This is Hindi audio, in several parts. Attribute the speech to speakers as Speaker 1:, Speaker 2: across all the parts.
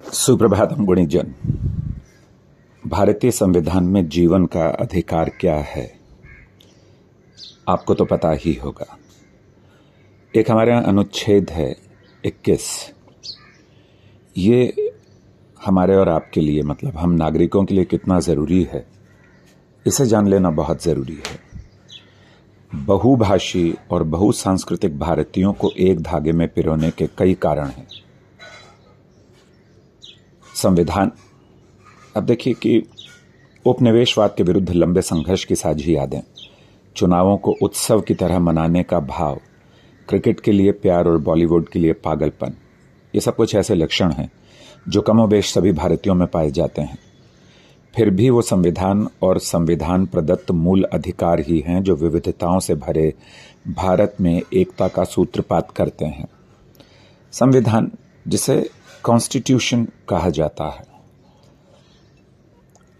Speaker 1: सुप्रभातम, गुणीजन। भारतीय संविधान में जीवन का अधिकार क्या है? आपको तो पता ही होगा। एक हमारे यहाँ अनुच्छेद है 21 ये हमारे और आपके लिए मतलब हम नागरिकों के लिए कितना ज़रूरी है, इसे जान लेना बहुत ज़रूरी है। बहुभाषी और बहुसांस्कृतिक भारतीयों को एक धागे में पिरोने के कई कारण हैं। संविधान। अब देखिए कि उपनिवेशवाद के विरुद्ध लंबे संघर्ष की साझी यादें, चुनावों को उत्सव की तरह मनाने का भाव, क्रिकेट के लिए प्यार और बॉलीवुड के लिए पागलपन, ये सब कुछ ऐसे लक्षण हैं जो कमोबेश सभी भारतीयों में पाए जाते हैं। फिर भी वो संविधान और संविधान प्रदत्त मूल अधिकार ही हैं जो विविधताओं से भरे भारत में एकता का सूत्रपात करते हैं। संविधान, जिसे कॉन्स्टिट्यूशन कहा जाता है।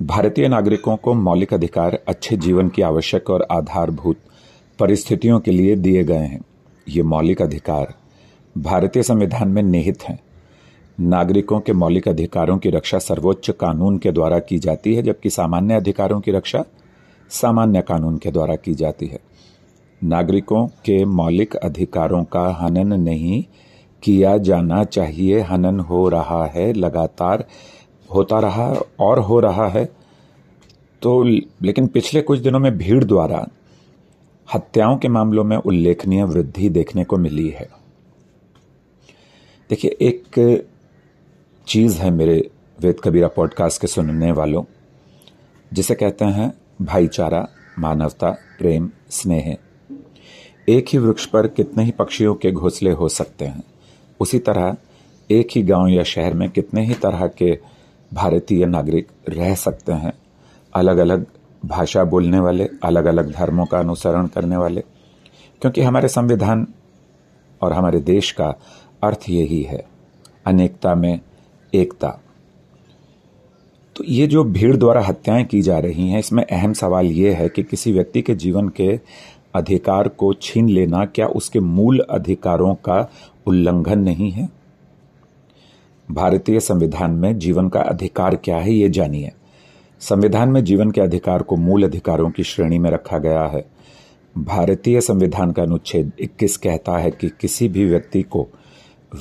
Speaker 1: भारतीय नागरिकों को मौलिक अधिकार, अच्छे जीवन की आवश्यक और आधारभूत परिस्थितियों के लिए दिए गए हैं। ये मौलिक अधिकार भारतीय संविधान में निहित हैं। नागरिकों के मौलिक अधिकारों की रक्षा सर्वोच्च कानून के द्वारा की जाती है, जबकि सामान्य अधिकारों की रक्षा सामान्य कानून के द्वारा की जाती है। नागरिकों के मौलिक अधिकारों का हनन नहीं किया जाना चाहिए। हनन हो रहा है, लगातार होता रहा और हो रहा है। तो लेकिन पिछले कुछ दिनों में भीड़ द्वारा हत्याओं के मामलों में उल्लेखनीय वृद्धि देखने को मिली है। देखिए, एक चीज़ है मेरे वेद कबीरा पॉडकास्ट के सुनने वालों, जिसे कहते हैं भाईचारा, मानवता, प्रेम, स्नेह। एक ही वृक्ष पर कितने ही पक्षियों के घोंसले हो सकते हैं। उसी तरह एक ही गाँव या शहर में कितने ही तरह के भारतीय नागरिक रह सकते हैं। अलग अलग भाषा बोलने वाले अलग अलग धर्मों का अनुसरण करने वाले। क्योंकि हमारे संविधान और हमारे देश का अर्थ यही है, अनेकता में एकता। तो ये जो भीड़ द्वारा हत्याएँ की जा रही हैं, इसमें अहम सवाल ये है कि किसी व्यक्ति के जीवन के अधिकार को छीन लेना क्या उसके मूल अधिकारों का उल्लंघन नहीं है। भारतीय संविधान में जीवन का अधिकार क्या है, ये जानिए। संविधान में जीवन के अधिकार को मूल अधिकारों की श्रेणी में रखा गया है। भारतीय संविधान का अनुच्छेद 21 कहता है कि किसी भी व्यक्ति को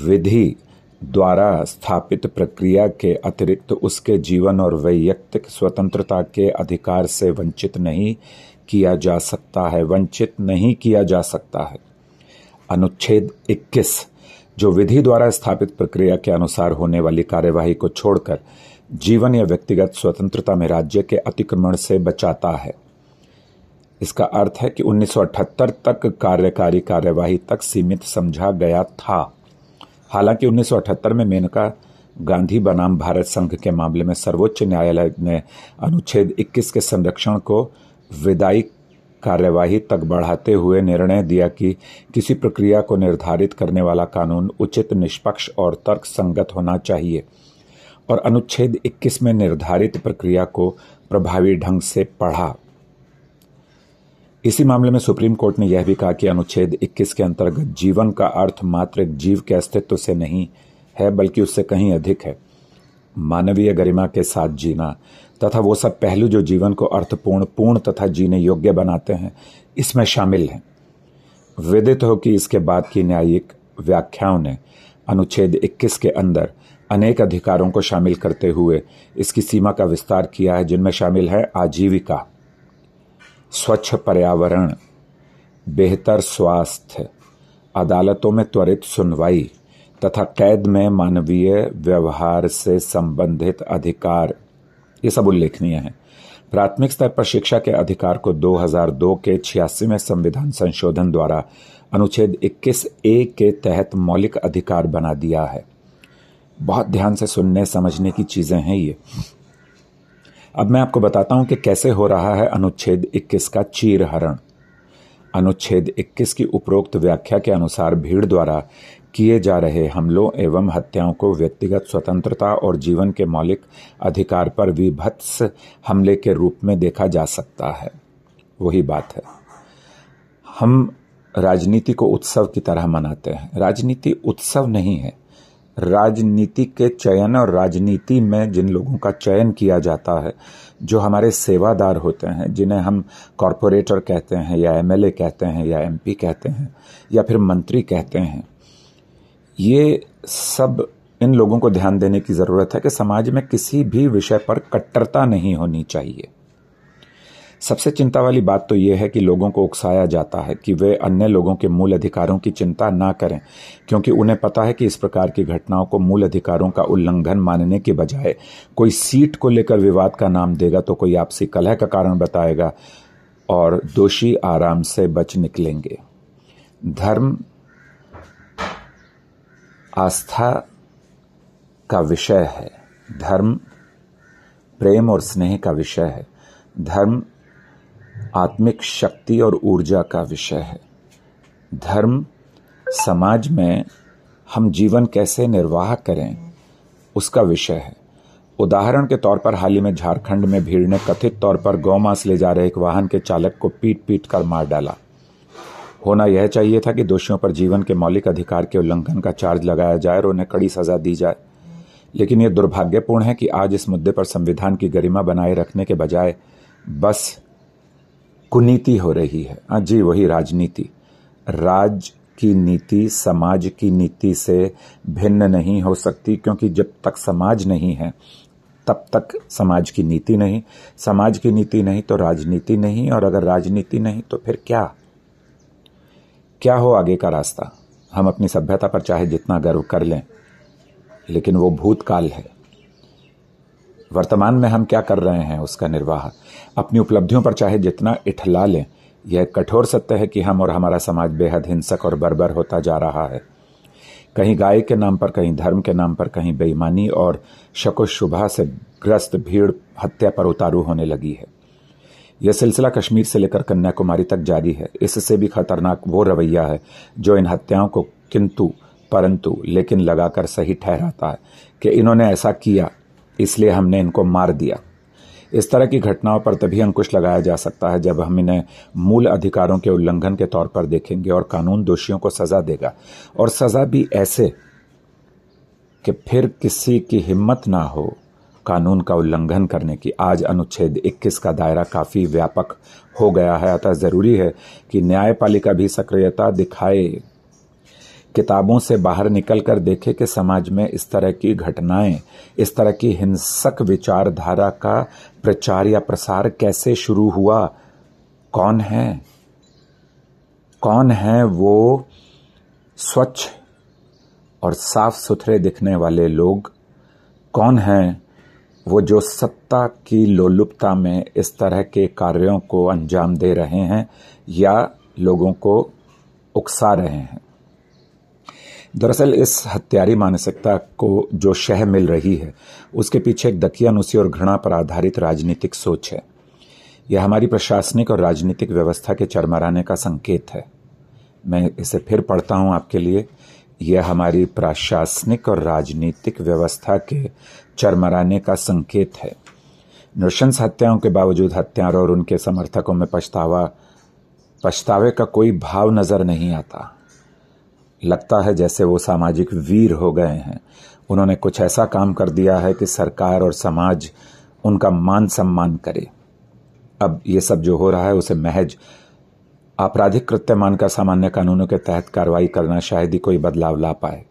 Speaker 1: विधि द्वारा स्थापित प्रक्रिया के अतिरिक्त उसके जीवन और वैयक्तिक स्वतंत्रता के अधिकार से वंचित नहीं किया जा सकता है। वंचित नहीं किया जा सकता है। अनुच्छेद 21 जो विधि द्वारा स्थापित प्रक्रिया के अनुसार होने वाली कार्यवाही को छोड़कर जीवन या व्यक्तिगत स्वतंत्रता में राज्य के अतिक्रमण से बचाता है। इसका अर्थ है कि 1978 तक कार्यकारी कार्यवाही तक सीमित समझा गया था। हालाँकि 1978 में मेनका गांधी बनाम भारत संघ के मामले में सर्वोच्च न्यायालय ने अनुच्छेद 21 के संरक्षण को विदायिक कार्यवाही तक बढ़ाते हुए निर्णय दिया कि किसी प्रक्रिया को निर्धारित करने वाला कानून उचित, निष्पक्ष और तर्क संगत होना चाहिए और अनुच्छेद 21 में निर्धारित प्रक्रिया को प्रभावी ढंग से पढ़ा। इसी मामले में सुप्रीम कोर्ट ने यह भी कहा कि अनुच्छेद 21 के अंतर्गत जीवन का अर्थ मात्र जीव के अस्तित्व से नहीं है, बल्कि उससे कहीं अधिक है। मानवीय गरिमा के साथ जीना तथा वो सब पहलू जो जीवन को अर्थपूर्ण, पूर्ण तथा जीने योग्य बनाते हैं, इसमें शामिल हैं। विदित हो कि इसके बाद की न्यायिक व्याख्याओं ने अनुच्छेद 21 के अंदर अनेक अधिकारों को शामिल करते हुए इसकी सीमा का विस्तार किया है, जिनमें शामिल है आजीविका, स्वच्छ पर्यावरण, बेहतर स्वास्थ्य, अदालतों में त्वरित सुनवाई तथा कैद में मानवीय व्यवहार से संबंधित अधिकार। ये सब उल्लेखनीय है। प्राथमिक स्तर पर शिक्षा के अधिकार को 2002 के छियासीवें संविधान संशोधन द्वारा अनुच्छेद 21 ए के तहत मौलिक अधिकार बना दिया है। बहुत ध्यान से सुनने, समझने की चीज़ें हैं ये। अब मैं आपको बताता हूँ कि कैसे हो रहा है अनुच्छेद 21 का चीरहरण। अनुच्छेद 21 की उपरोक्त व्याख्या के अनुसार भीड़ द्वारा किए जा रहे हमलों एवं हत्याओं को व्यक्तिगत स्वतंत्रता और जीवन के मौलिक अधिकार पर विभत्स हमले के रूप में देखा जा सकता है। वही बात है। हम राजनीति को उत्सव की तरह मनाते हैं। राजनीति उत्सव नहीं है। राजनीति के चयन और राजनीति में जिन लोगों का चयन किया जाता है, जो हमारे सेवादार होते हैं, जिन्हें हम कॉरपोरेटर कहते हैं या एमएलए कहते हैं या एमपी कहते हैं या फिर मंत्री कहते हैं ये सब इन लोगों को ध्यान देने की ज़रूरत है कि समाज में किसी भी विषय पर कट्टरता नहीं होनी चाहिए। सबसे चिंता वाली बात तो यह है कि लोगों को उकसाया जाता है कि वे अन्य लोगों के मूल अधिकारों की चिंता ना करें, क्योंकि उन्हें पता है कि इस प्रकार की घटनाओं को मूल अधिकारों का उल्लंघन मानने के बजाय कोई सीट को लेकर विवाद का नाम देगा तो कोई आपसी कलह का कारण बताएगा और दोषी आराम से बच निकलेंगे। धर्म आस्था का विषय है। धर्म, प्रेम और स्नेह का विषय है। धर्म आत्मिक शक्ति और ऊर्जा का विषय है। धर्म समाज में हम जीवन कैसे निर्वाह करें, उसका विषय है। उदाहरण के तौर पर हाल ही में झारखंड में भीड़ ने कथित तौर पर गौ गौमांस ले जा रहे एक वाहन के चालक को पीट पीट कर मार डाला। होना यह चाहिए था कि दोषियों पर जीवन के मौलिक अधिकार के उल्लंघन का चार्ज लगाया जाए और उन्हें कड़ी सजा दी जाए। लेकिन यह दुर्भाग्यपूर्ण है कि आज इस मुद्दे पर संविधान की गरिमा बनाए रखने के बजाय बस कुनीति हो रही है। हाँ जी, वही राजनीति। राज की नीति समाज की नीति से भिन्न नहीं हो सकती, क्योंकि जब तक समाज नहीं है, तब तक समाज की नीति नहीं। समाज की नीति नहीं तो राजनीति नहीं, और अगर राजनीति नहीं तो फिर क्या? क्या हो आगे का रास्ता? हम अपनी सभ्यता पर चाहे जितना गर्व कर लें, लेकिन वो भूतकाल है। वर्तमान में हम क्या कर रहे हैं उसका निर्वाह? अपनी उपलब्धियों पर चाहे जितना इठला लें, यह कठोर सत्य है कि हम और हमारा समाज बेहद हिंसक और बर्बर होता जा रहा है। कहीं गाय के नाम पर, कहीं धर्म के नाम पर, कहीं बेईमानी और शको शुभा से ग्रस्त भीड़ हत्या पर उतारू होने लगी है। यह सिलसिला कश्मीर से लेकर कन्याकुमारी तक जारी है। इससे भी खतरनाक वो रवैया है जो इन हत्याओं को किंतु, परंतु, लेकिन लगाकर सही ठहराता है कि इन्होंने ऐसा किया, इसलिए हमने इनको मार दिया। इस तरह की घटनाओं पर तभी अंकुश लगाया जा सकता है जब हम इन्हें मूल अधिकारों के उल्लंघन के तौर पर देखेंगे और कानून दोषियों को सजा देगा। और सजा भी ऐसे कि फिर किसी की हिम्मत ना हो कानून का उल्लंघन करने की आज अनुच्छेद 21 का दायरा काफ़ी व्यापक हो गया है। अतः ज़रूरी है कि न्यायपालिका भी सक्रियता दिखाए। किताबों से बाहर निकलकर देखे कि समाज में इस तरह की घटनाएँ, इस तरह की हिंसक विचारधारा का प्रचार या प्रसार कैसे शुरू हुआ? कौन है? कौन है वो स्वच्छ और साफ़ सुथरे दिखने वाले लोग? कौन हैं वो जो सत्ता की लोलुपता में इस तरह के कार्यों को अंजाम दे रहे हैं या लोगों को उकसा रहे हैं। दरअसल इस हत्यारी मानसिकता को जो शह मिल रही है, उसके पीछे एक दकियानुसी और घृणा पर आधारित राजनीतिक सोच है। यह हमारी प्रशासनिक और राजनीतिक व्यवस्था के चरमराने का संकेत है। मैं इसे फिर पढ़ता हूँ आपके लिए। यह हमारी प्रशासनिक और राजनीतिक व्यवस्था के चरमराने का संकेत है। नृशंस हत्याओं के बावजूद हत्यारों और उनके समर्थकों में पछतावा, पछतावे का कोई भाव नज़र नहीं आता। लगता है जैसे वो सामाजिक वीर हो गए हैं। उन्होंने कुछ ऐसा काम कर दिया है कि सरकार और समाज उनका मान सम्मान करे। अब ये सब जो हो रहा है, उसे महज आपराधिक कृत्य मानकर सामान्य कानूनों के तहत कार्रवाई करना शायद ही कोई बदलाव ला पाए।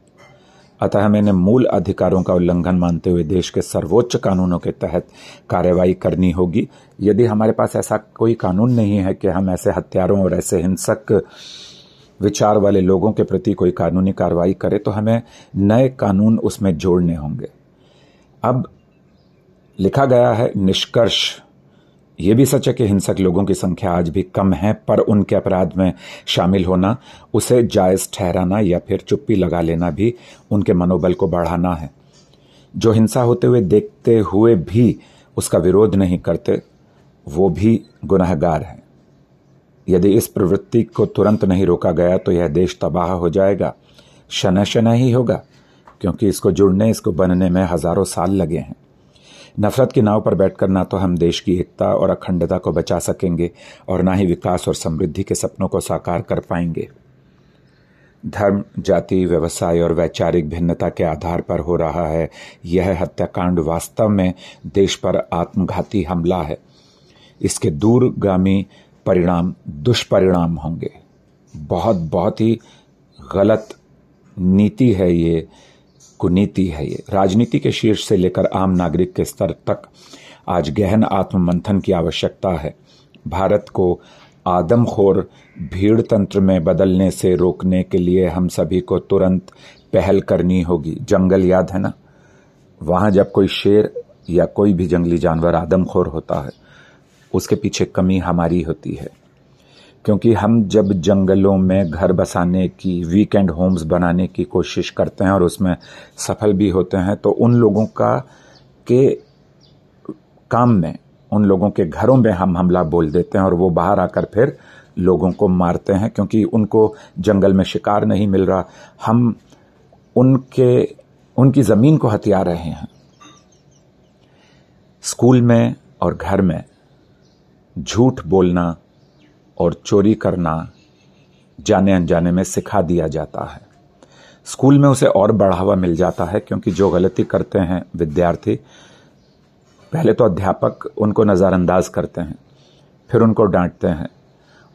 Speaker 1: अतः हमें इन्हें मूल अधिकारों का उल्लंघन मानते हुए देश के सर्वोच्च कानूनों के तहत कार्रवाई करनी होगी। यदि हमारे पास ऐसा कोई कानून नहीं है कि हम ऐसे हत्यारों और ऐसे हिंसक विचार वाले लोगों के प्रति कोई कानूनी कार्रवाई करे तो हमें नए कानून उसमें जोड़ने होंगे। अब लिखा गया है निष्कर्ष ये भी सच है कि हिंसक लोगों की संख्या आज भी कम है, पर उनके अपराध में शामिल होना, उसे जायज़ ठहराना या फिर चुप्पी लगा लेना भी उनके मनोबल को बढ़ाना है। जो हिंसा होते हुए देखते हुए भी उसका विरोध नहीं करते, वो भी गुनहगार हैं। यदि इस प्रवृत्ति को तुरंत नहीं रोका गया तो यह देश तबाह हो जाएगा। शना शना ही होगा, क्योंकि इसको जुड़ने, इसको बनने में हज़ारों साल लगे हैं। नफरत की नाव पर बैठकर ना तो हम देश की एकता और अखंडता को बचा सकेंगे और ना ही विकास और समृद्धि के सपनों को साकार कर पाएँगे। धर्म, जाति, व्यवसाय और वैचारिक भिन्नता के आधार पर हो रहा है। यह हत्याकांड वास्तव में देश पर आत्मघाती हमला है। इसके दूरगामी परिणाम दुष्परिणाम होंगे। बहुत बहुत ही गलत नीति है ये। कुनीति है ये। राजनीति के शीर्ष से लेकर आम नागरिक के स्तर तक आज गहन आत्ममंथन की आवश्यकता है। भारत को आदमखोर भीड़ तंत्र में बदलने से रोकने के लिए हम सभी को तुरंत पहल करनी होगी। जंगल याद है ना? वहाँ जब कोई शेर या कोई भी जंगली जानवर आदमखोर होता है, उसके पीछे कमी हमारी होती है। क्योंकि हम जब जंगलों में घर बसाने की वीकेंड होम्स बनाने की कोशिश करते हैं और उसमें सफल भी होते हैं तो उन लोगों का, के काम में, उन लोगों के घरों में हम हमला बोल देते हैं और वो बाहर आकर फिर लोगों को मारते हैं, क्योंकि उनको जंगल में शिकार नहीं मिल रहा। हम उनके, उनकी ज़मीन को हथिया रहे हैं। स्कूल में और घर में झूठ बोलना और चोरी करना जाने अनजाने में सिखा दिया जाता है। स्कूल में उसे और बढ़ावा मिल जाता है क्योंकि जो गलती करते हैं विद्यार्थी, पहले तो अध्यापक उनको नज़रअंदाज करते हैं, फिर उनको डांटते हैं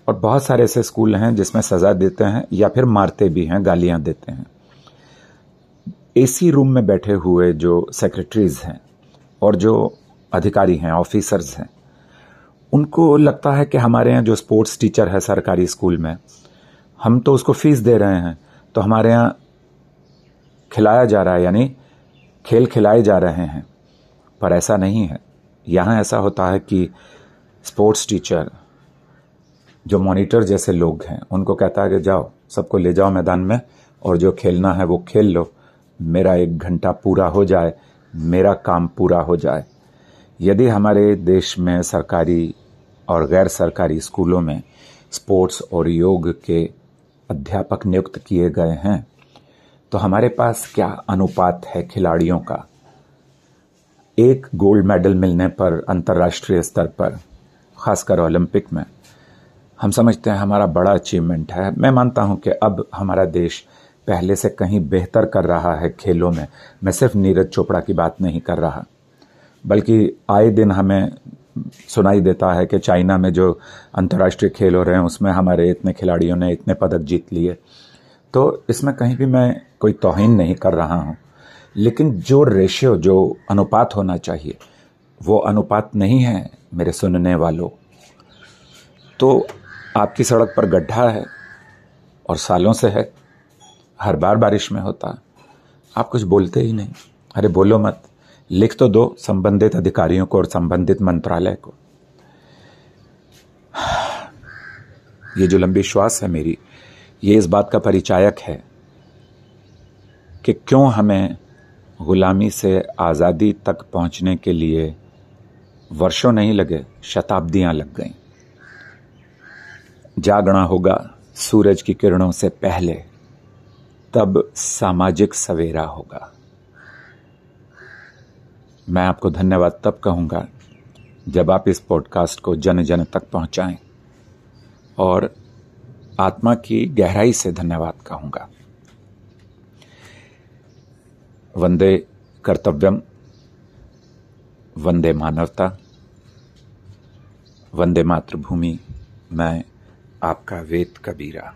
Speaker 1: और बहुत सारे ऐसे स्कूल हैं जिसमें सजा देते हैं या फिर मारते भी हैं, गालियाँ देते हैं। एसी रूम में बैठे हुए जो सेक्रेटरीज हैं और जो अधिकारी हैं, ऑफिसर्स हैं उनको लगता है कि हमारे यहाँ जो स्पोर्ट्स टीचर है सरकारी स्कूल में, हम तो उसको फ़ीस दे रहे हैं तो हमारे यहाँ खिलाया जा रहा है, यानी खेल खिलाए जा रहे हैं। पर ऐसा नहीं है। यहाँ ऐसा होता है कि स्पोर्ट्स टीचर, जो मॉनिटर जैसे लोग हैं, उनको कहता है कि जाओ, सबको ले जाओ मैदान में, और जो खेलना है वो खेल लो। मेरा एक घंटा पूरा हो जाए, मेरा काम पूरा हो जाए। यदि हमारे देश में सरकारी और गैर सरकारी स्कूलों में स्पोर्ट्स और योग के अध्यापक नियुक्त किए गए हैं। तो हमारे पास क्या अनुपात है खिलाड़ियों का? एक गोल्ड मेडल मिलने पर अंतर्राष्ट्रीय स्तर पर, खासकर ओलंपिक में, हम समझते हैं हमारा बड़ा अचीवमेंट है। मैं मानता हूँ कि अब हमारा देश पहले से कहीं बेहतर कर रहा है खेलों में। मैं सिर्फ़ नीरज चोपड़ा की बात नहीं कर रहा, बल्कि आए दिन हमें सुनाई देता है कि चाइना में जो अंतर्राष्ट्रीय खेल हो रहे हैं, उसमें हमारे इतने खिलाड़ियों ने इतने पदक जीत लिए। तो इसमें कहीं भी मैं कोई तोहिन नहीं कर रहा हूँ। लेकिन जो रेशियो जो अनुपात होना चाहिए, वो अनुपात नहीं है मेरे सुनने वालों। तो आपकी सड़क पर गड्ढा है और सालों से है। हर बार बारिश में होता आप कुछ बोलते ही नहीं। अरे बोलो मत। लिख तो दो संबंधित अधिकारियों को और संबंधित मंत्रालय को। ये जो लंबी श्वास है मेरी, ये इस बात का परिचायक है कि क्यों हमें गुलामी से आज़ादी तक पहुँचने के लिए वर्षों नहीं लगे, शताब्दियाँ लग गईं। जागना होगा सूरज की किरणों से पहले, तब सामाजिक सवेरा होगा। मैं आपको धन्यवाद तब कहूँगा जब आप इस पॉडकास्ट को जन जन तक पहुंचाएँ। और आत्मा की गहराई से धन्यवाद कहूँगा। वंदे कर्तव्यम, वंदे मानवता, वंदे मातृभूमि, मैं आपका वेद कबीरा।